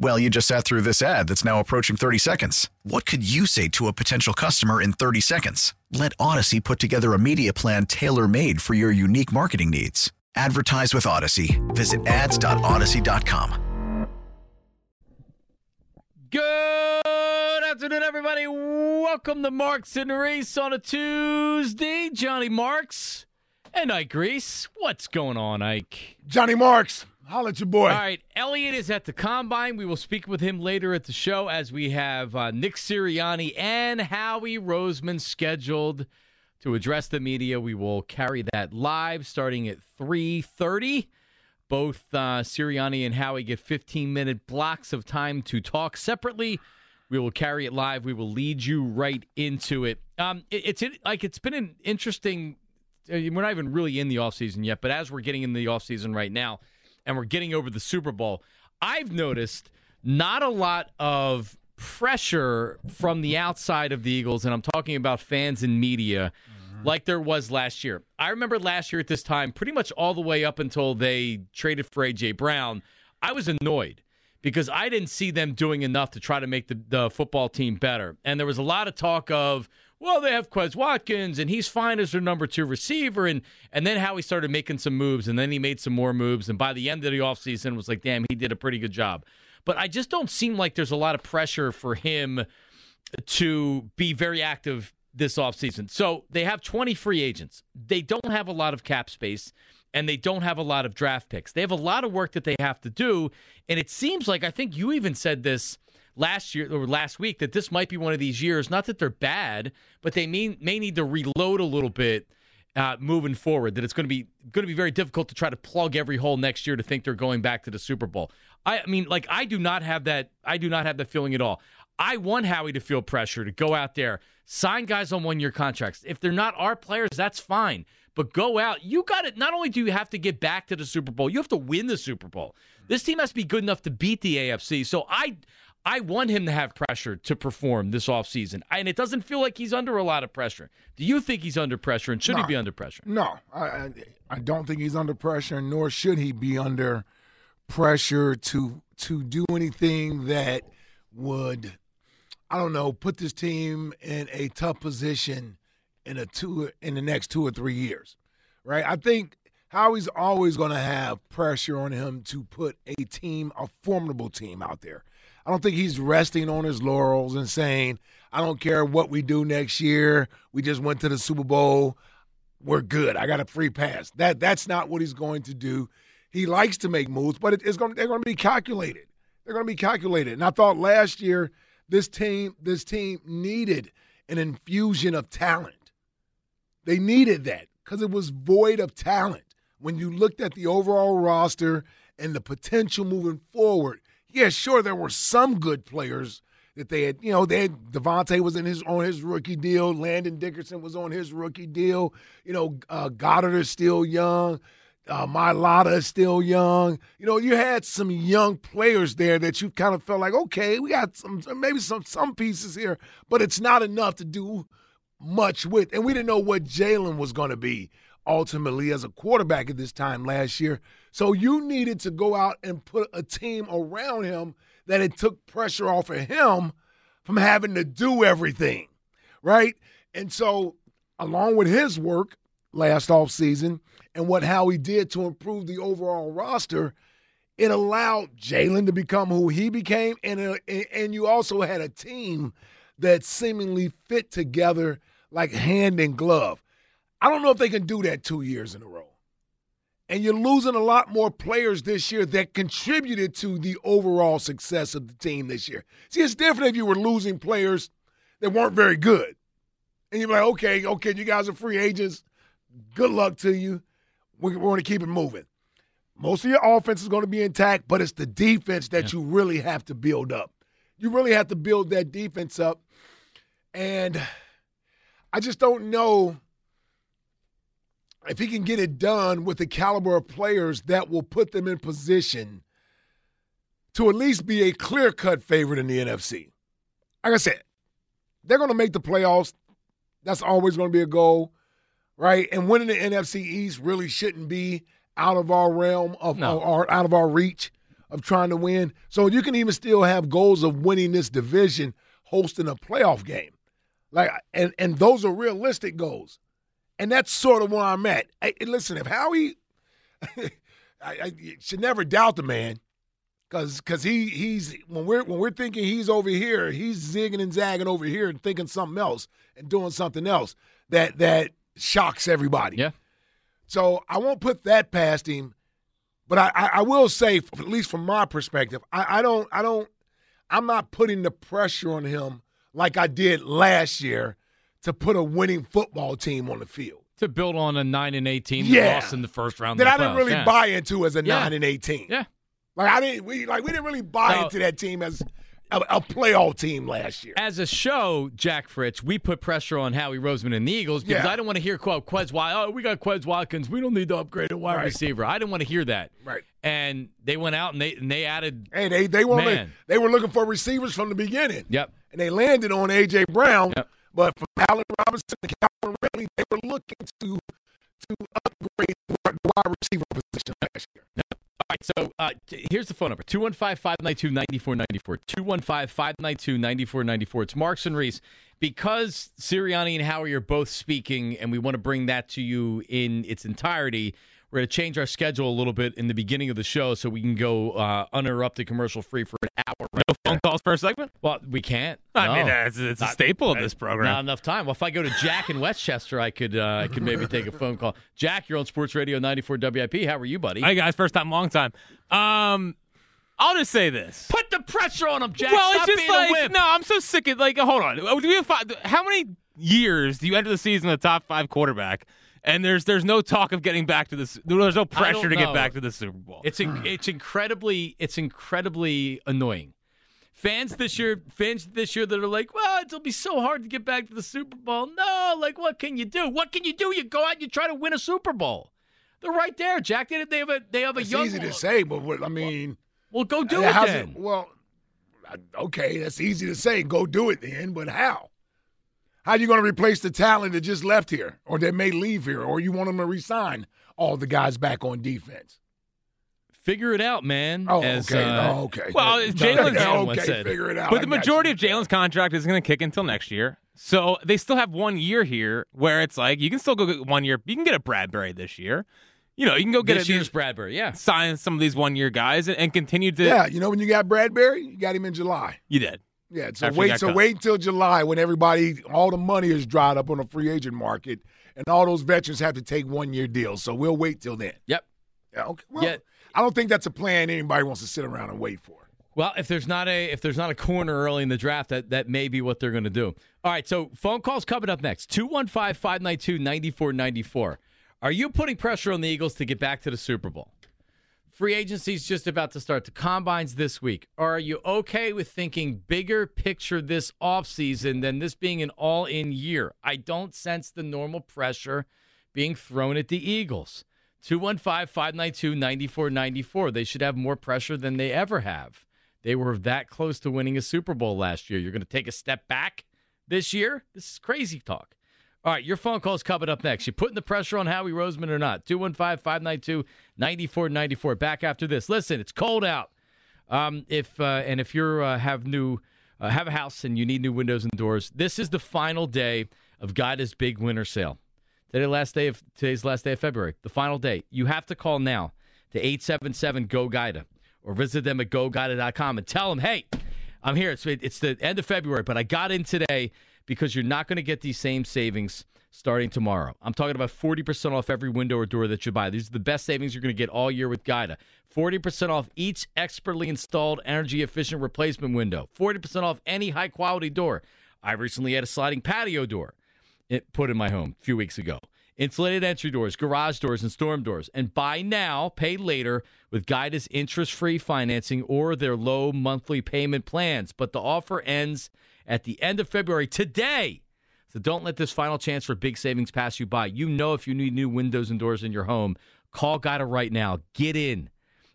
Well, you just sat through this ad that's now approaching 30 seconds. What could you say to a potential customer in 30 seconds? Let Audacy put together a media plan tailor made for your unique marketing needs. Advertise with Audacy. Visit ads.audacy.com. Good afternoon, everybody. Welcome to Marks and Reese on a Tuesday. Johnny Marks and Ike Reese. What's going on, Ike? Johnny Marks. Holla at your boy. All right, Elliot is at the combine. We will speak with him later at the show as we have uh, Nick Sirianni and Howie Roseman scheduled to address the media. We will carry that live starting at 3.30. Both uh, Sirianni and Howie get 15-minute blocks of time to talk separately. We will carry it live. We will lead you right into it. Um, it it's it, like it's been an interesting. Uh, we're not even really in the offseason yet, but as we're getting in the offseason right now – and we're getting over the Super Bowl, I've noticed not a lot of pressure from the outside of the Eagles, and I'm talking about fans and media, mm-hmm. like there was last year. I remember last year at this time, pretty much all the way up until they traded for A.J. Brown, I was annoyed because I didn't see them doing enough to try to make the, the football team better. And there was a lot of talk of, well, they have Quez Watkins, and he's fine as their number two receiver. And and then how he started making some moves, and then he made some more moves. And by the end of the offseason, was like, damn, he did a pretty good job. But I just don't seem like there's a lot of pressure for him to be very active this offseason. So they have 20 free agents. They don't have a lot of cap space and they don't have a lot of draft picks. They have a lot of work that they have to do. And it seems like, I think you even said this last year or last week that this might be one of these years. Not that they're bad, but they may may need to reload a little bit uh, moving forward. That it's going to be going to be very difficult to try to plug every hole next year to think they're going back to the Super Bowl. I, I mean, like I do not have that. I do not have that feeling at all. I want Howie to feel pressure to go out there, sign guys on one year contracts. If they're not our players, that's fine. But go out. You got it. Not only do you have to get back to the Super Bowl, you have to win the Super Bowl. This team has to be good enough to beat the AFC. So I I want him to have pressure to perform this offseason. And it doesn't feel like he's under a lot of pressure. Do you think he's under pressure and should no, he be under pressure? No, I, I don't think he's under pressure, nor should he be under pressure to to do anything that would, I don't know, put this team in a tough position in a two in the next two or three years. Right? I think Howie's always going to have pressure on him to put a team, a formidable team out there. I don't think he's resting on his laurels and saying, I don't care what we do next year. We just went to the Super Bowl. We're good. I got a free pass. That that's not what he's going to do. He likes to make moves, but it, it's going they're going to be calculated. They're going to be calculated. And I thought last year this team this team needed an infusion of talent. They needed that because it was void of talent. When you looked at the overall roster and the potential moving forward, yeah, sure, there were some good players that they had. You know, they had DeVonta was in his on his rookie deal. Landon Dickerson was on his rookie deal. You know, uh, Goedert is still young. Uh, Mailata is still young. You know, you had some young players there that you kind of felt like, okay, we got some maybe some some pieces here, but it's not enough to do much with. And we didn't know what Jalen was going to be ultimately as a quarterback at this time last year. So you needed to go out and put a team around him that it took pressure off of him from having to do everything, right? And so, along with his work last offseason and what Howie did to improve the overall roster, it allowed Jalen to become who he became, and uh, and you also had a team that seemingly fit together like hand in glove. I don't know if they can do that two years in a row. and you're losing a lot more players this year that contributed to the overall success of the team this year. See, it's different if you were losing players that weren't very good. And you're like, okay, okay, you guys are free agents. Good luck to you. We're, we're going to keep it moving. Most of your offense is going to be intact, but it's the defense that yeah. you really have to build up. You really have to build that defense up. And I just don't know if he can get it done with the caliber of players that will put them in position to at least be a clear cut favorite in the NFC. Like I said, they're going to make the playoffs. That's always going to be a goal, right? And winning the NFC East really shouldn't be out of our realm of no. our, out of our reach of trying to win. So you can even still have goals of winning this division, hosting a playoff game. Like and and those are realistic goals. And that's sort of where I'm at. Hey, listen, if Howie, I, I, should never doubt the man, because because he he's when we're when we're thinking he's over here, he's zigging and zagging over here and thinking something else and doing something else that that shocks everybody. Yeah. So I won't put that past him, but I, I, I will say, at least from my perspective, I, I don't I don't I'm not putting the pressure on him like I did last year to put a winning football team on the field. To build on a nine and eighteen yeah. loss in the first round. That I didn't really yeah. buy into as a yeah. nine and eighteen. Yeah. Like I didn't we like we didn't really buy now, into that team as a, a playoff team last year. As a show, Jack Fritz, we put pressure on Howie Roseman and the Eagles because yeah. I don't want to hear quote Quez Watkins. Oh, we got Quez Watkins. We don't need to upgrade a wide right. receiver. I didn't want to hear that. Right. And they went out and they and they added. Hey, they they were they were looking for receivers from the beginning. Yep. And they landed on AJ Brown. Yep. But from Allen Robinson to Calvin Ridley, they were looking to to upgrade the wide receiver position last year. All right, so uh, here's the phone number 215 592 9494. 215 592 9494. It's Marks and Reese. Because Sirianni and Howie are both speaking, and we want to bring that to you in its entirety, we're going to change our schedule a little bit in the beginning of the show so we can go uh, uninterrupted, commercial free for an hour. Right no phone calls per segment? Well, we can't. I no. mean, it's, it's not, a staple of this program. Not enough time. Well, if I go to Jack in Westchester, I could uh, I could maybe take a phone call. Jack, you're on Sports Radio 94 WIP. How are you, buddy? Hey, guys. First time, long time. Um, I'll just say this. Put the pressure on him, Jack. Well, Stop it's just like, no, I'm so sick of, like, hold on. Do we have five, how many years do you enter the season a top five quarterback? And there's there's no talk of getting back to this. There's no pressure to get back to the Super Bowl. It's in, it's incredibly it's incredibly annoying. Fans this year, fans this year that are like, well, it'll be so hard to get back to the Super Bowl. No, like, what can you do? What can you do? You go out, and you try to win a Super Bowl. They're right there, Jack. They, they have a they have a it's young. Easy to say, but what, I mean, well, go do it then. It, well, okay, that's easy to say. Go do it then, but how? How are you going to replace the talent that just left here or that may leave here or you want them to resign all the guys back on defense? Figure it out, man. Oh, as, okay. Uh, oh, okay. Well, Jalen's okay, said. figure it out. But the majority of Jalen's contract is going to kick until next year. So they still have one year here where it's like you can still go get one year. You can get a Bradberry this year. You know, you can go get this a, year's Bradberry. Yeah, sign some of these one year guys and, and continue to. Yeah, you know when you got Bradberry, you got him in July. You did. Yeah, so wait, so wait until July when everybody, all the money is dried up on the free agent market, and all those veterans have to take one year deals. So we'll wait till then. Yep. Yeah. Okay. Well, yeah. I don't think that's a plan anybody wants to sit around and wait for. Well, if there's not a if there's not a corner early in the draft, that that may be what they're going to do. All right, so phone calls coming up next. 215-592-9494. Are you putting pressure on the Eagles to get back to the Super Bowl? Free agency's just about to start. The combines this week. Are you okay with thinking bigger picture this offseason than this being an all in year? I don't sense the normal pressure being thrown at the Eagles. 215 592 9494. They should have more pressure than they ever have. They were that close to winning a Super Bowl last year. You're going to take a step back this year? This is crazy talk. All right, your phone call is coming up next. You putting the pressure on Howie Roseman or not? 215 592 9494. Back after this. Listen, it's cold out. Um, if uh, And if you uh, have new uh, have a house and you need new windows and doors, this is the final day of Guida's big winter sale. Today, last day of today's last day of February, the final day. You have to call now to 877 GO GUIDA or visit them at goguida.com and tell them, hey, I'm here. It's, it's the end of February, but I got in today because you're not going to get these same savings starting tomorrow. I'm talking about 40% off every window or door that you buy. These are the best savings you're going to get all year with Guida. 40% off each expertly installed energy efficient replacement window. 40% off any high quality door. I recently had a sliding patio door put in my home a few weeks ago. Insulated entry doors, garage doors, and storm doors. And buy now, pay later with Guida's interest free financing or their low monthly payment plans. But the offer ends at the end of February today. So don't let this final chance for big savings pass you by. You know if you need new windows and doors in your home, call Guida right now. Get in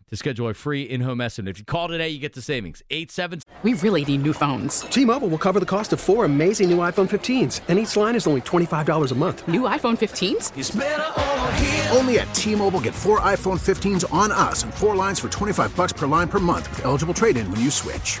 to schedule a free in-home estimate. If you call today, you get the savings. 87 We really need new phones. T-Mobile will cover the cost of four amazing new iPhone 15s, and each line is only $25 a month. New iPhone 15s? Only at T-Mobile get four iPhone 15s on us and four lines for 25 bucks per line per month with eligible trade-in when you switch.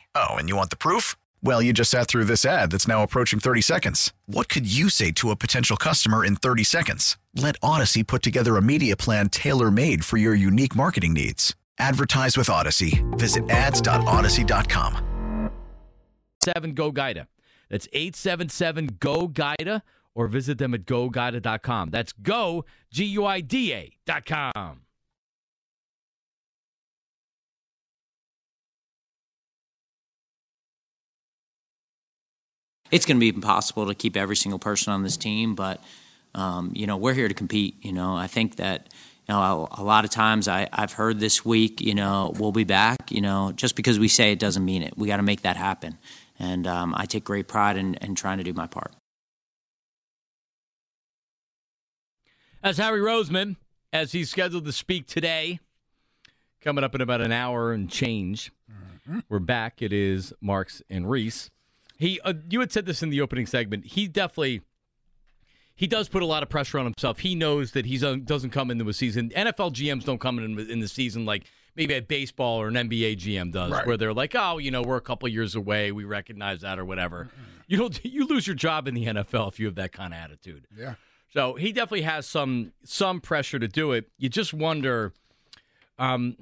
Oh, and you want the proof? Well, you just sat through this ad that's now approaching 30 seconds. What could you say to a potential customer in 30 seconds? Let Audacy put together a media plan tailor made for your unique marketing needs. Advertise with Audacy. Visit ads.audacy.com. 7 Go Guida. That's 877 Go Guida or visit them at goguida.com. That's go, G U I D A.com. it's going to be impossible to keep every single person on this team, but um, you know we're here to compete. You know, I think that you know a, a lot of times I, I've heard this week, you know, we'll be back. You know, just because we say it doesn't mean it. We got to make that happen, and um, I take great pride in, in trying to do my part. As Howie Roseman, as he's scheduled to speak today, coming up in about an hour and change. Mm-hmm. We're back. It is Marks and Reese. He, uh, you had said this in the opening segment. He definitely, he does put a lot of pressure on himself. He knows that he doesn't come into a season. NFL GMs don't come in in the season like maybe a baseball or an NBA GM does, right. where they're like, oh, you know, we're a couple years away. We recognize that or whatever. Mm-hmm. You don't, you lose your job in the NFL if you have that kind of attitude. Yeah. So he definitely has some some pressure to do it. You just wonder. Um,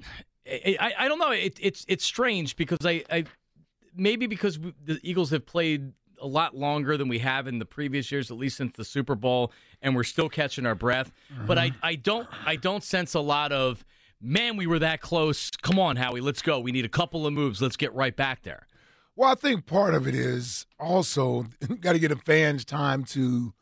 I, I don't know. It, it's it's strange because I, I maybe because the Eagles have played a lot longer than we have in the previous years, at least since the Super Bowl, and we're still catching our breath. Uh-huh. But I, I don't I don't sense a lot of man, we were that close. Come on, Howie, let's go. We need a couple of moves. Let's get right back there. Well, I think part of it is also got to get the fans time to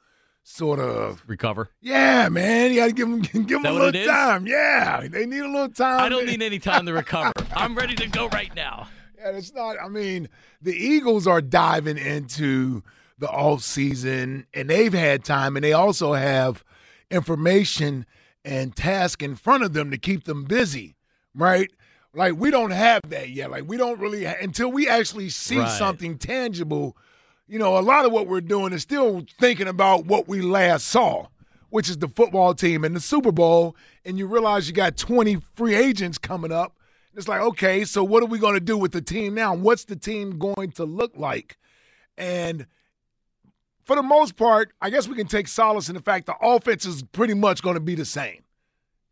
sort of recover. Yeah, man, you got to give them give them a little time. Yeah, they need a little time. I don't need any time to recover. I'm ready to go right now. Yeah, it's not. I mean, the Eagles are diving into the off season, and they've had time, and they also have information and task in front of them to keep them busy, right? Like we don't have that yet. Like we don't really ha- until we actually see right. something tangible. You know, a lot of what we're doing is still thinking about what we last saw, which is the football team and the Super Bowl. And you realize you got 20 free agents coming up it's like, okay, so what are we going to do with the team now? What's the team going to look like? And for the most part, I guess we can take solace in the fact the offense is pretty much going to be the same.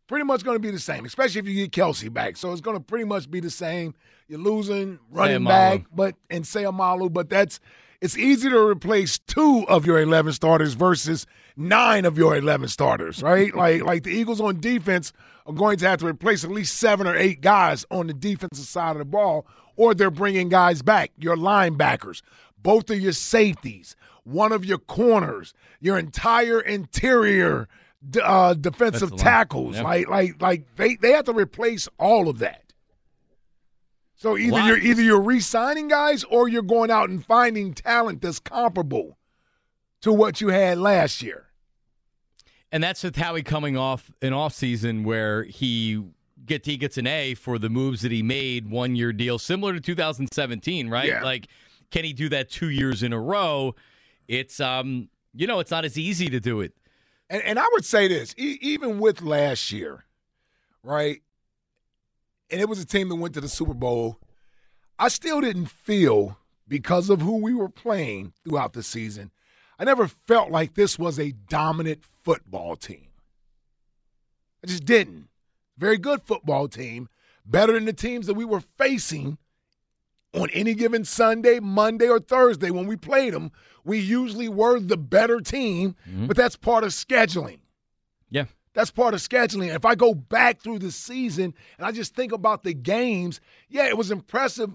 Pretty much going to be the same, especially if you get Kelce back. So it's going to pretty much be the same. You're losing running back, but and Seumalo, but that's it's easy to replace two of your 11 starters versus nine of your 11 starters, right? like like the Eagles on defense are going to have to replace at least seven or eight guys on the defensive side of the ball, or they're bringing guys back, your linebackers. both of your safeties, one of your corners, your entire interior uh, defensive tackles. Yep. Like like like they, they have to replace all of that. So either you're either you're re-signing guys or you're going out and finding talent that's comparable to what you had last year. And that's with Howie coming off an off season where he get he gets an A for the moves that he made one year deal, similar to 2017, right? Yeah. Like, can he do that two years in a row? It's um, you know, it's not as easy to do it. And and I would say this, e- even with last year, right? And it was a team that went to the Super Bowl. I still didn't feel because of who we were playing throughout the season. I never felt like this was a dominant football team. I just didn't. Very good football team, better than the teams that we were facing on any given Sunday, Monday, or Thursday when we played them. We usually were the better team, mm-hmm. but that's part of scheduling. Yeah. That's part of scheduling. If I go back through the season and I just think about the games, yeah, it was impressive.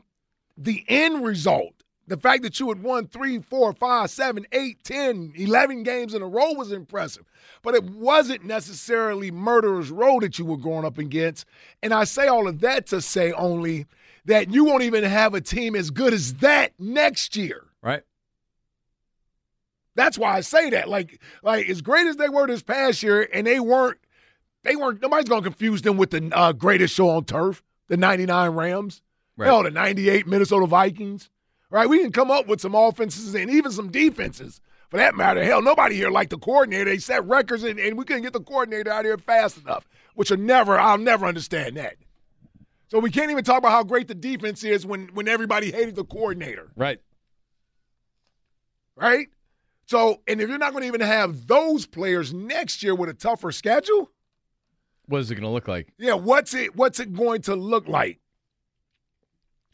The end result the fact that you had won three, four, five, seven, eight, ten, eleven games in a row was impressive. But it wasn't necessarily murderer's row that you were going up against. And I say all of that to say only that you won't even have a team as good as that next year. That's why I say that. Like, like as great as they were this past year, and they weren't, they weren't. Nobody's gonna confuse them with the uh, greatest show on turf, the '99 Rams, right. hell, the '98 Minnesota Vikings right? We can come up with some offenses and even some defenses for that matter. Hell, nobody here liked the coordinator. They set records and, and we couldn't get the coordinator out here fast enough, which are never, I'll never understand that. So we can't even talk about how great the defense is when, when everybody hated the coordinator. Right. Right? So, and if you're not going to even have those players next year with a tougher schedule, what is it going to look like? Yeah, what's it what's it going to look like?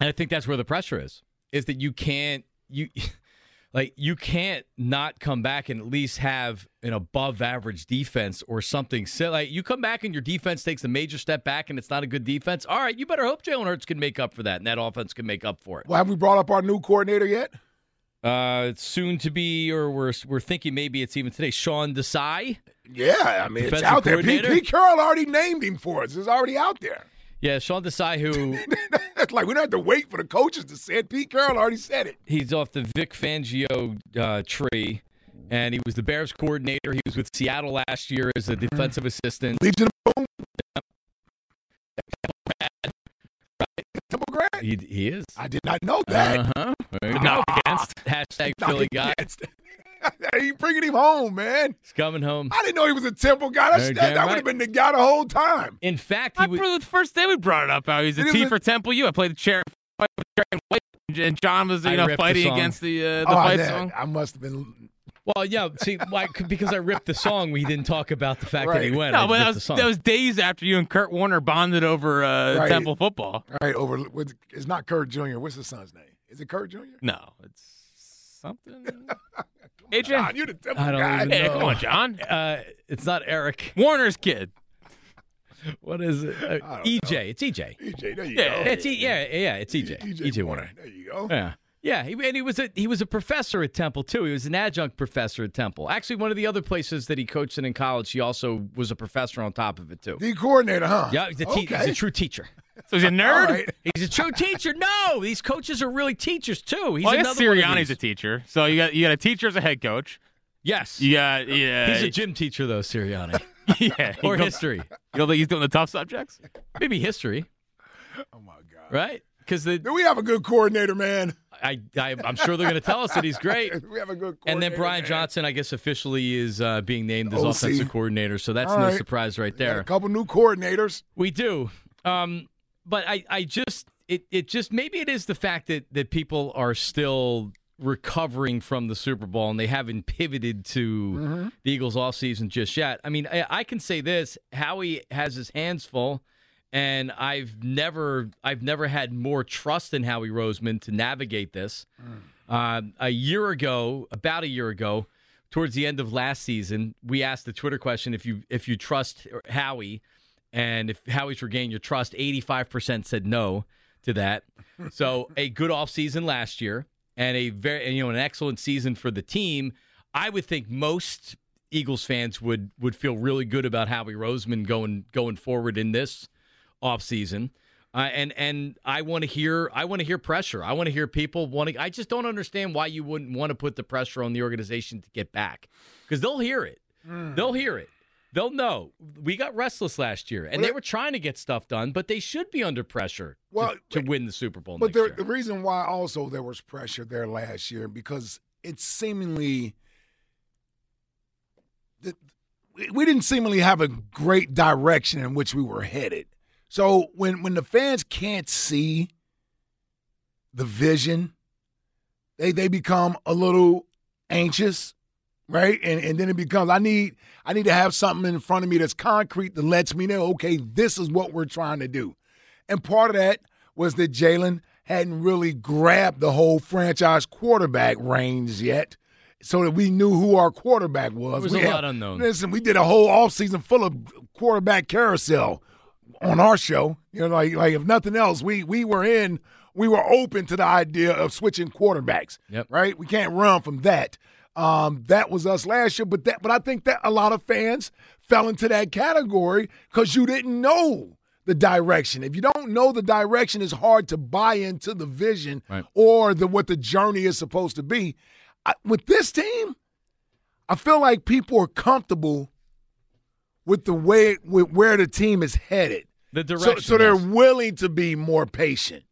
And I think that's where the pressure is is that you can't you like you can't not come back and at least have an above average defense or something. So like you come back and your defense takes a major step back and it's not a good defense. All right, you better hope Jalen Hurts can make up for that and that offense can make up for it. Well, have we brought up our new coordinator yet? Uh, it's soon to be, or we're we're thinking maybe it's even today. Sean Desai. Yeah, I mean it's out there. Pete, Pete Carroll already named him for us. It's already out there. Yeah, Sean Desai, who That's like we don't have to wait for the coaches to say it. Pete Carroll already said it. He's off the Vic Fangio uh, tree, and he was the Bears coordinator. He was with Seattle last year as a defensive assistant. Legion of Boom. Temple Grad. He, he is. I did not know that. Uh-huh. Not against. Hashtag not Philly against. guy. you bringing him home, man. He's coming home. I didn't know he was a Temple guy. That, that, that would have been the guy the whole time. In fact, he I the first day we brought it up how he's a T for Temple U. I played the chair, and John was you know fighting against the uh, the oh, fight song. I must have been. Well, yeah. See, like because I ripped the song, we didn't talk about the fact right. that he went. No, but that was, that was days after you and Kurt Warner bonded over uh, right. Temple football. Right over. It's not Kurt Jr. What's his son's name? Is it Kurt Jr.? No, it's something. AJ, John, you're the Temple I don't guy. Even know. Hey, come on, John. Uh, it's not Eric Warner's kid. What is it? Uh, EJ. Know. It's EJ. EJ. There you yeah, go. It's e- yeah, yeah. It's EJ. EJ, EJ Warner. Warner. There you go. Yeah. Yeah, he, and he was a he was a professor at Temple too. He was an adjunct professor at Temple. Actually, one of the other places that he coached in in college, he also was a professor on top of it too. The coordinator, huh? Yeah, he's a, te- okay. he's a true teacher. So he's a nerd. Right. He's a true teacher. No, these coaches are really teachers too. He's well, I guess Sirianni's a teacher. So you got you got a teacher as a head coach. Yes. You got yeah. He's a gym teacher though, Sirianni. yeah. or history. You don't think he's doing the tough subjects? Maybe history. Oh my god. Right? Because the do we have a good coordinator, man? I, I am sure they're going to tell us that he's great. we have a good. Coordinator. And then Brian man. Johnson, I guess, officially is uh, being named as OC. offensive coordinator. So that's All no right. surprise right there. a couple new coordinators. We do. Um, but I, I just it, it just maybe it is the fact that that people are still recovering from the Super Bowl and they haven't pivoted to Mm-hmm. the Eagles all season just yet. I mean, I, I can say this: Howie has his hands full, and I've never I've never had more trust in Howie Roseman to navigate this. Uh, a year ago, about a year ago, towards the end of last season, we asked the Twitter question if you if you trust Howie, and if Howie's regained your trust. Eighty five percent said no to that. So a good offseason last year, and a very you know an excellent season for the team, I would think most Eagles fans would would feel really good about Howie Roseman going going forward in this offseason. Uh, and and I want to hear I want to hear pressure. I want to hear people wanting. I just don't understand why you wouldn't want to put the pressure on the organization to get back because they'll hear it. Mm. They'll hear it. They'll know. We got restless last year, and Well, they were trying to get stuff done, but they should be under pressure Well, to, to win the Super Bowl But next there, the reason why also there was pressure there last year because it seemingly we didn't seemingly have a great direction in which we were headed. So when when the fans can't see the vision, they they become a little anxious, right? And and then it becomes I need I need to have something in front of me that's concrete that lets me know, okay, this is what we're trying to do. And part of that was that Jalen hadn't really grabbed the whole franchise quarterback reins yet. So that we knew who our quarterback was. There was We a had- lot unknown. Listen, we did a whole offseason full of quarterback carousel on our show. You know, like like if nothing else, we we were in, we were open to the idea of switching quarterbacks. Yep. Right? We can't run from that. Um, that was us last year, but that but I think that a lot of fans fell into that category because you didn't know the direction. If you don't know the direction, it's hard to buy into the vision Right. or the what the journey is supposed to be. I, with this team, I feel like people are comfortable with the way with where the team is headed. The So, direction. so they're yes. willing to be more patient.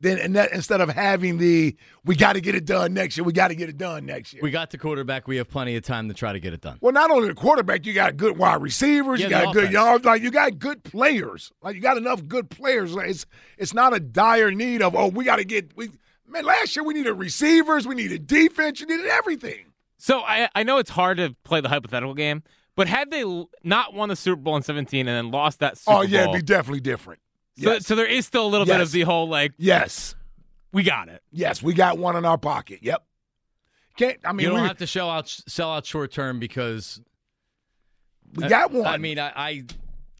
Then and that instead of having the we got to get it done next year, we got to get it done next year. we got the quarterback. We have plenty of time to try to get it done. well, not only the quarterback, you got good wide receivers, Yeah, you got good offense. yards, like you got good players. Like you got enough good players. Like, it's it's not a dire need of oh we got to get we man. Last year we needed receivers, we needed defense, you needed everything. So I I know it's hard to play the hypothetical game, but had they not won the Super Bowl in 17 and then lost that oh, Super oh yeah, Bowl, it'd be definitely different. so, Yes. so there is still a little bit of the whole like yes. we got it. Yes, we got one in our pocket. Yep. Can't I mean you don't we, have to sell out sell out short term because we got one. I mean, I, I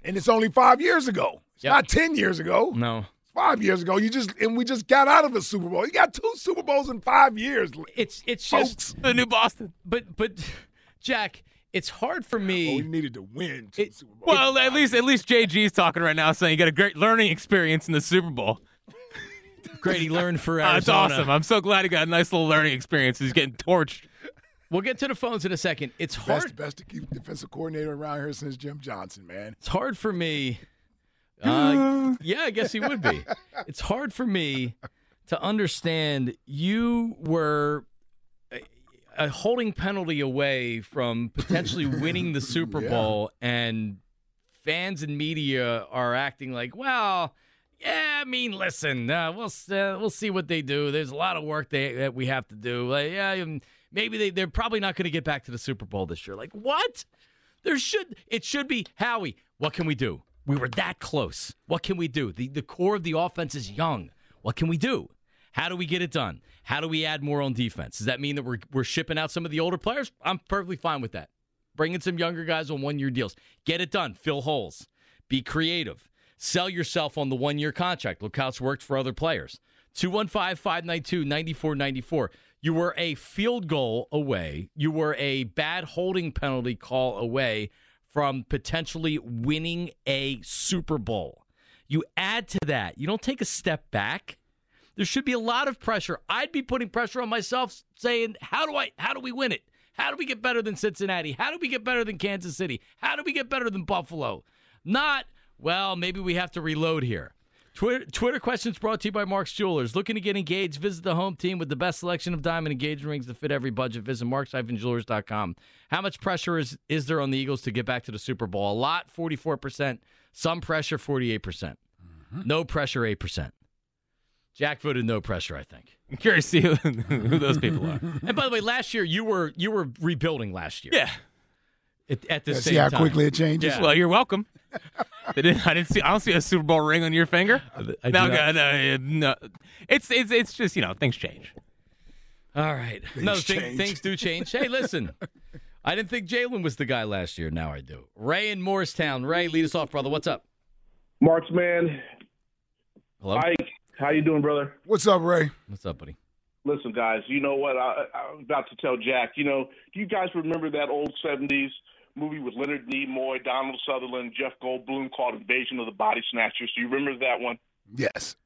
and it's only five years ago. It's Yep. not ten years ago. no. It's five years ago. You just and we just got out of a Super Bowl. You got two Super Bowls in five years. It's it's Folks. just The new Boston. but but Jack, it's hard for Oh, we needed to win two It- Super Bowls. Well, at least at least JG's talking right now, saying you got a great learning experience in the Super Bowl. great, he learned for Uh, it's awesome. I'm so glad he got a nice little learning experience. He's getting torched. We'll get to the phones in a second. It's hard. best, best to keep defensive coordinator around here since Jim Johnson, man. It's hard for me. Uh, yeah, I guess he would be. It's hard for me to understand. You were a, a holding penalty away from potentially winning the Super Yeah. Bowl, and fans and media are acting like, well. Yeah, I mean, listen, uh, we'll uh, we'll see what they do. There's a lot of work they, that we have to do. Like, yeah, um, maybe they they're probably not going to get back to the Super Bowl this year. Like, what? There should it should be Howie. What can we do? We were that close. What can we do? The the core of the offense is young. What can we do? How do we get it done? How do we add more on defense? Does that mean that we're we're shipping out some of the older players? I'm perfectly fine with that. Bring in some younger guys on one year deals. Get it done. Fill holes. Be creative. Sell yourself on the one year contract. Look how it's worked for other players. 215 592 9494. You were a field goal away. You were a bad holding penalty call away from potentially winning a Super Bowl. You add to that, you don't take a step back. There should be a lot of pressure. I'd be putting pressure on myself saying, "How do I how do we win it? How do we get better than Cincinnati? How do we get better than Kansas City? How do we get better than Buffalo?" Not, well, maybe we have to reload here. Twitter, Twitter questions brought to you by Mark's Jewelers. Looking to get engaged? Visit the home team with the best selection of diamond engagement rings to fit every budget. Visit marks-jewelers.com. How much pressure is, is there on the Eagles to get back to the Super Bowl? A lot, 44%. Some pressure, 48%. percent mm-hmm. No pressure, 8%. Jack voted no pressure, I think. I'm curious to see who, who those people are. And by the way, last year you were you were rebuilding last year. Yeah. At, at the Yeah, same see how time. quickly it changes. Yeah. Well, you're welcome. They didn't, I didn't see. I don't see a Super Bowl ring on your finger. I do no, not. no, no, it's it's it's just you know things change. All right. no, Things thi- change. things do change. Hey, listen. I didn't think Jalen was the guy last year. Now I do. Ray in Morristown. Ray, lead us off, brother. What's up? Marks, man. Hello. Ike, how you doing, brother? What's up, Ray? What's up, buddy? Listen, guys, you know what? I, I'm about to tell Jack. You know, do you guys remember that old 70s movie with Leonard Nimoy, Donald Sutherland, Jeff Goldblum called Invasion of the Body Snatchers? Do you remember that one? Yes.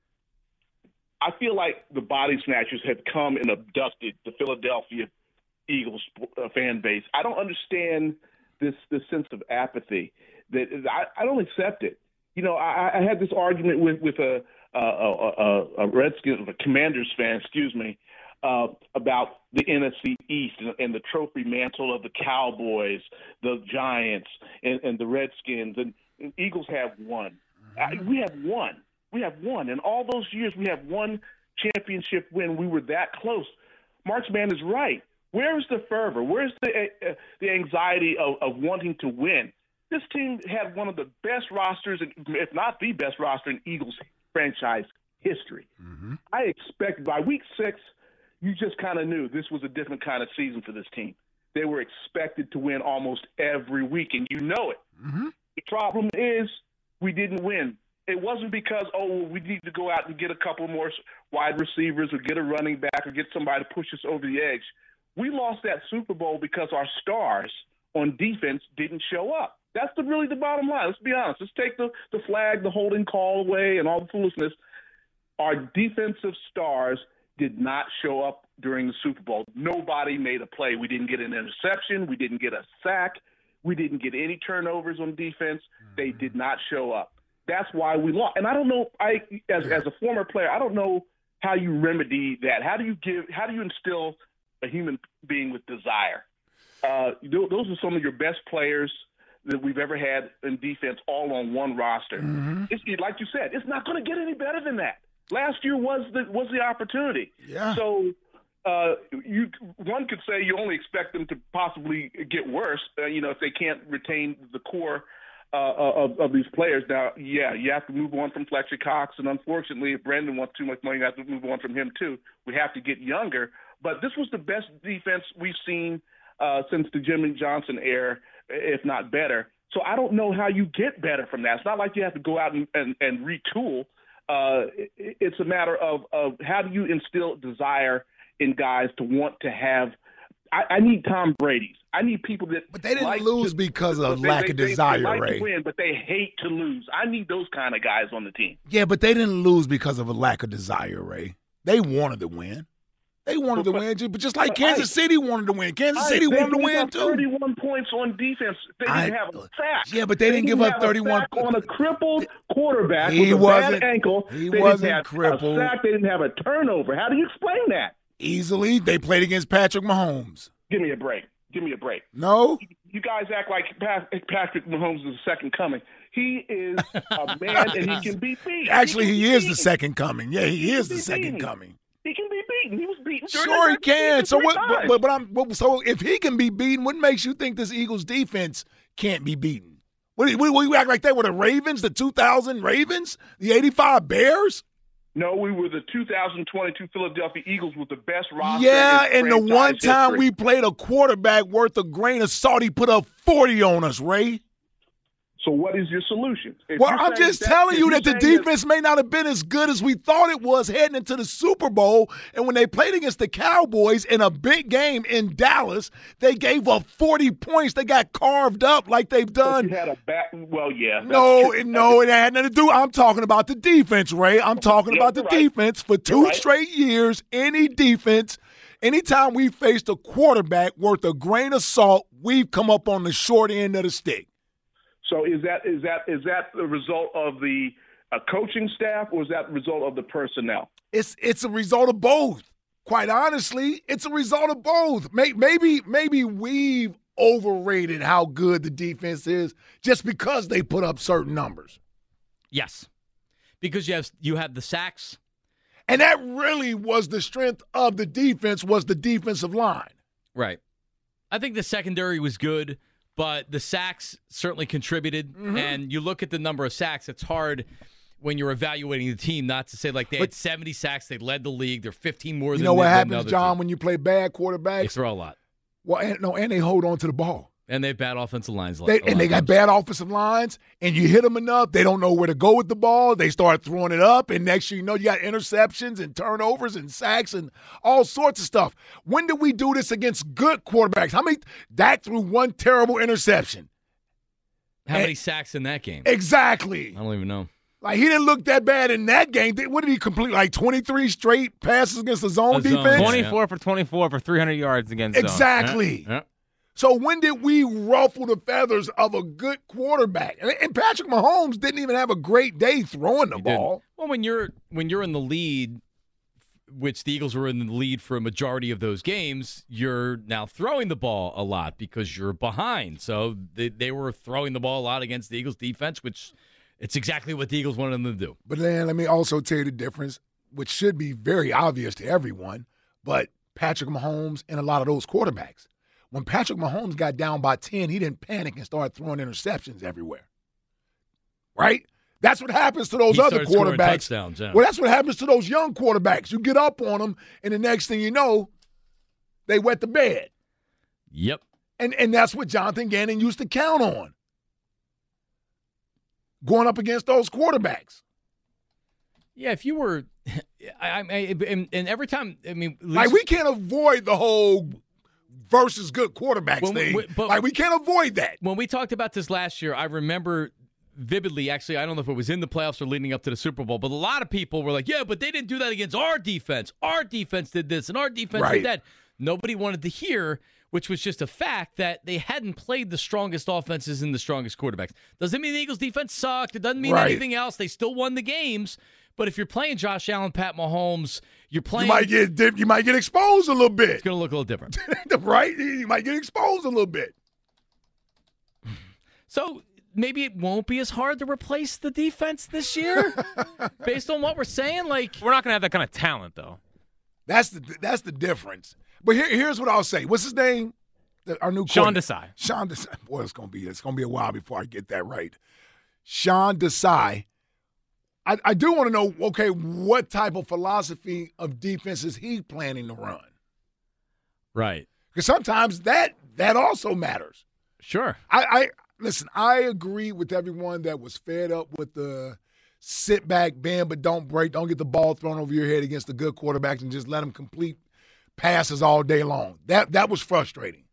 I feel like the Body Snatchers have come and abducted the Philadelphia Eagles uh, fan base. I don't understand this this sense of apathy. That I, I don't accept it. You know, I, I had this argument with with a a, a, a Redskins, a Commanders fan, excuse me, uh, about the NFC East and, and, the trophy mantle of the Cowboys, the Giants, and, and the Redskins. And, and, Eagles have one. Mm-hmm. I, we have one. We have one. In all those years, we have one championship win. We were that close. Marchman is right. Where's the fervor? Where's the uh, the anxiety of, of wanting to win? This team had one of the best rosters, if not the best roster in Eagles franchise history. Mm-hmm. I expect by week six, you just kind of knew this was a different kind of season for this team. They were expected to win almost every week, and you know it. Mm-hmm. The problem is we didn't win. It wasn't because oh well, we need to go out and get a couple more wide receivers or get a running back or get somebody to push us over the edge. We lost that Super Bowl because our stars on defense didn't show up. That's the, really the bottom line. Let's be honest. Let's take the, the flag, the holding call away, and all the foolishness. Our defensive stars did not show up during the Super Bowl. Nobody made a play. We didn't get an interception. We didn't get a sack. We didn't get any turnovers on defense. They did not show up. That's why we lost. And I don't know. I as as a former player, I don't know how you remedy that. How do you give? How do you instill a human being with desire? Uh, those are some of your best players that we've ever had in defense, all on one roster. Mm-hmm. It's, like you said, it's not going to get any better than that. Last year was the was the opportunity. Yeah. So uh, you one could say you only expect them to possibly get worse. Uh, you know, if they can't retain the core uh, of, of these players. Now, yeah, you have to move on from Fletcher Cox, and unfortunately, if Brandon wants too much money, you have to move on from him too. We have to get younger. But this was the best defense we've seen uh, since the Jimmy Johnson era, if not better. So I don't know how you get better from that. It's not like you have to go out and, and, and retool. Uh, it, it's a matter of, of how do you instill desire in guys to want to have. I, I need Tom Brady's. I need people that. But they didn't like lose to, because of they, lack they, of they, desire, they like Ray. To win, but they hate to lose. I need those kind of guys on the team. Yeah, but they didn't lose because of a lack of desire, Ray. They wanted to win. They wanted to win, but just like Kansas City wanted to win. Kansas City wanted to win too. 31 points on defense. They didn't I- have a sack. Yeah, but they didn't give up have a 31 on a crippled quarterback He with a wasn't- bad ankle. he they wasn't didn't have crippled. A sack. They didn't have a turnover. How do you explain that? Easily, they played against Patrick Mahomes. Give me a break. Give me a break. No, You guys act like Patrick Mahomes is the second coming. He is a man, and he can be beat. actually, he be is the second coming. Yeah, he is the second beaten. coming. He can be beaten. He was beaten. Sure, he can. So what? But, times. but, but I'm but, so if he can be beaten, what makes you think this Eagles defense can't be beaten? What, what, what you act like they were the Ravens, the 2000 Ravens, the 85 Bears? No, we were the 2022 Philadelphia Eagles with the best roster. Yeah, and the one time history. we played a quarterback worth a grain of salt, he put up 40 on us, Ray. So what is your solution? If Well, I'm just telling you that the defense may not have been as good as we thought it was heading into the Super Bowl. And when they played against the Cowboys in a big game in Dallas, they gave up 40 points. They got carved up like they've done. had a back. Well, yeah. No, it- no, it had nothing to do. I'm talking about the defense, Ray. I'm talking Yeah, about the right. defense for 2 right. straight years. Any defense, anytime we faced a quarterback worth a grain of salt, we've come up on the short end of the stick. So is that is that is that the result of the uh, coaching staff, or is that the result of the personnel? It's it's a result of both. Quite honestly, it's a result of both. May- Maybe maybe we've overrated how good the defense is just because they put up certain numbers. Yes, because you have you have the sacks. And that really was the strength of the defense was the defensive line. Right. I think the secondary was good, but the sacks certainly contributed. Mm-hmm. And you look at the number of sacks, it's hard when you're evaluating the team not to say like they had 70 sacks, they led the league, they're 15 more You than You know what happens, John, team. when you play bad They quarterbacks? throw a lot. Well, and, no, and they hold on to the ball. And they have bad offensive lines. They, and they got bad offensive lines, and you hit them enough, they don't know where to go with the ball. They start throwing it up, and next you know, you got interceptions and turnovers and sacks and all sorts of stuff. When did we do this against good quarterbacks? How many? Dak threw one terrible interception. How and, many sacks in that game? Exactly. I don't even know. Like he didn't look that bad in that game. What did he complete? Like twenty three straight passes against the zone, zone defense. Twenty four yeah. for twenty four for three hundred yards against exactly. Yeah. Yeah. So when did we ruffle the feathers of a good quarterback? And Patrick Mahomes didn't even have a great day throwing the he ball. Didn't. Well, when you're when you're in the lead, which the Eagles were in the lead for a majority of those games, you're now throwing the ball a lot because you're behind. So they, they were throwing the ball a lot against the Eagles defense, which it's exactly what the Eagles wanted them to do. But then let me also tell you the difference, which should be very obvious to everyone, but Patrick Mahomes and a lot of those quarterbacks. When Patrick Mahomes got down by 10, he didn't panic and start throwing interceptions everywhere. Right? That's what happens to those he other quarterbacks. Yeah. Well, that's what happens to those young quarterbacks. You get up on them, and the next thing you know, they wet the bed. Yep. And and that's what Jonathan Gannon used to count on going up against those quarterbacks. Yeah, if you were, I, I and, and, every time, I mean, like we can't avoid the whole versus good quarterbacks when thing. We, but like we can't avoid that. When we talked about this last year, I remember vividly. Actually, I don't know if it was in the playoffs or leading up to the Super Bowl, but a lot of people were like, "Yeah, but they didn't do that against our defense. Our defense did this, and our defense right. did that." Nobody wanted to hear which was just a fact that they hadn't played the strongest offenses and the strongest quarterbacks. Doesn't mean the Eagles defense sucked. It doesn't mean right. anything else. They still won the games. But if you're playing Josh Allen, Pat Mahomes, you're playing. You might get you might get exposed a little bit. It's going to look a little different, right? You might get exposed a little bit. So maybe it won't be as hard to replace the defense this year, based on what we're saying. Like we're not going to have that kind of talent, though. That's the that's the difference. But here, here's what I'll say. What's his name? Our new Sean Desai. Sean Desai. Boy, it's gonna be it's gonna be a while before I get that right. Sean Desai. I, I do want to know. Okay, what type of philosophy of defense is he planning to run? Right. Because sometimes that that also matters. Sure. I, I listen. I agree with everyone that was fed up with the sit back, bend but don't break, don't get the ball thrown over your head against the good quarterbacks, and just let them complete passes all day long. That that was frustrating,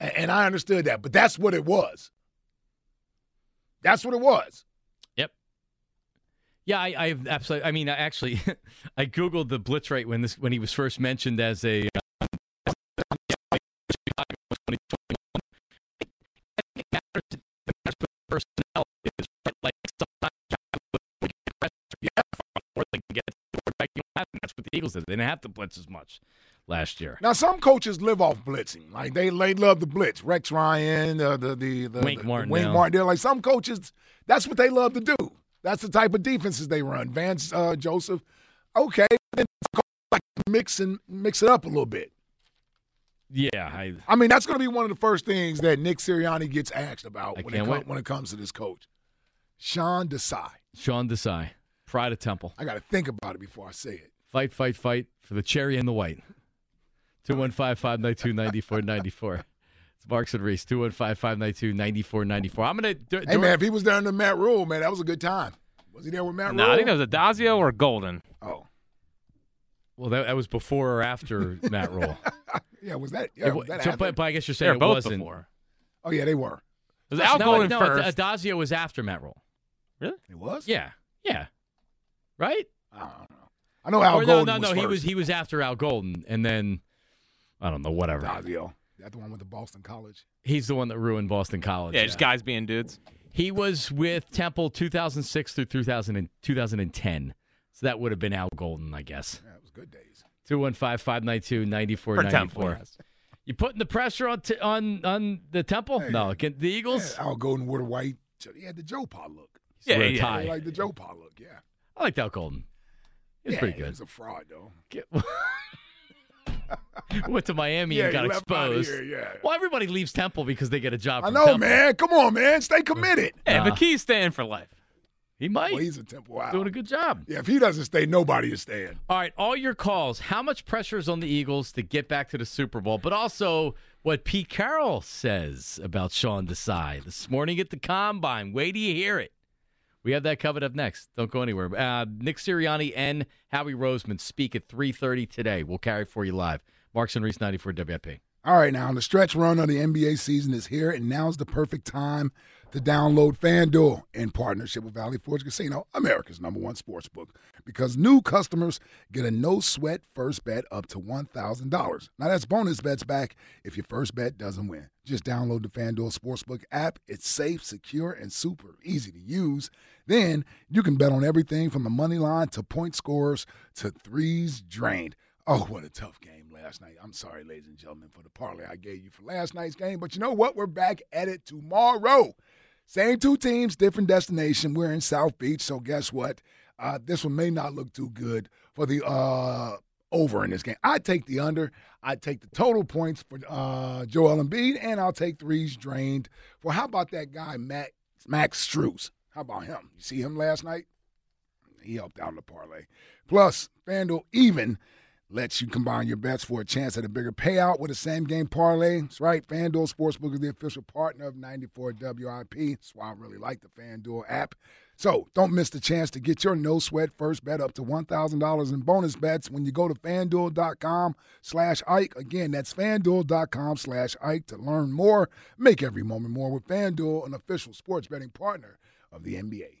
and, and I understood that. But that's what it was. That's what it was. Yeah, I, I absolutely. I mean, I actually, I googled the blitz rate when this when he was first mentioned as a. Uh, personnel is like that's what the Eagles did. They didn't have to blitz as much last year. Now some coaches live off blitzing. Like they they love the blitz. Rex Ryan, uh, the the the Wink Martin, Wink Martin. They're like some coaches. That's what they love to do. That's the type of defenses they run. Vance uh, Joseph. Okay, then like mix and mix it up a little bit. Yeah, I, I mean that's going to be one of the first things that Nick Sirianni gets asked about when it, com- when it comes to this coach. Sean Desai. Sean Desai, pride of Temple. I got to think about it before I say it. Fight, fight, fight for the cherry and the white. 215 592 9494. It's Marks and Reese, 215 592 9494. I'm going to. Hey, man, if he was there under Matt Rhule, man, that was a good time. Was he there with Matt no, Rhule? I think that was Addazio or Golden. Oh. Well, that, that was before or after Matt Rhule. yeah, was that? Yeah, was that so, but, but, I guess you're saying it wasn't. Before. Oh, yeah, they were. It was Al no, Golden no, first. Addazio was after Matt Rhule. Really? It was? Yeah. Yeah. Right? I don't know. I know Al or Golden. No, no, no. He was he was after Al Golden, and then I don't know, whatever. Dazio. That the one with the Boston College. He's the one that ruined Boston College. Yeah, just guys being dudes. He was with Temple 2006 through 2000 and 2010. So that would have been Al Golden, I guess. Yeah, it was good days. 215 592 9494. You putting the pressure on t- on on the Temple? Hey, no, the Eagles. Yeah, Al Golden wore the white. He had the Joe Pa look. Yeah, yeah, tie. like the Joe Pa look. Yeah, I like Al Golden. It's yeah, pretty good. He's a fraud though. Get, went to Miami yeah, and got exposed. Here, yeah. Well, everybody leaves Temple because they get a job. I know, Temple. man. Come on, man. Stay committed. Hey, uh, McKie's staying for life. He might. Well, he's a Temple out. Doing a good job. Yeah, if he doesn't stay, nobody is staying. All right, all your calls. How much pressure is on the Eagles to get back to the Super Bowl? But also what Pete Carroll says about Sean Desai this morning at the Combine. Wait till you hear it. We have that covered up next. Don't go anywhere. Uh, Nick Sirianni and Howie Roseman speak at 3.30 today. We'll carry it for you live. Marks and Reese, 94 WIP. All right, now the stretch run of the NBA season is here, and now's the perfect time to download FanDuel in partnership with Valley Forge Casino, America's number one sports book, because new customers get a no sweat first bet up to $1,000. Now, that's bonus bets back if your first bet doesn't win. Just download the FanDuel Sportsbook app. It's safe, secure, and super easy to use. Then you can bet on everything from the money line to point scores to threes drained. Oh, what a tough game last night. I'm sorry, ladies and gentlemen, for the parlay I gave you for last night's game. But you know what? We're back at it tomorrow. Same two teams, different destination. We're in South Beach, so guess what? Uh, this one may not look too good for the uh, over in this game. I take the under. I take the total points for uh, Joel Embiid, and I'll take threes drained for how about that guy Max Strus? How about him? You see him last night? He helped out in the parlay. Plus, FanDuel even lets you combine your bets for a chance at a bigger payout with a same game parlay. That's right. FanDuel Sportsbook is the official partner of 94 WIP. That's why I really like the FanDuel app. So don't miss the chance to get your no sweat first bet up to $1,000 in bonus bets when you go to fanduel.com slash Ike. Again, that's fanduel.com slash Ike to learn more. Make every moment more with FanDuel, an official sports betting partner of the NBA.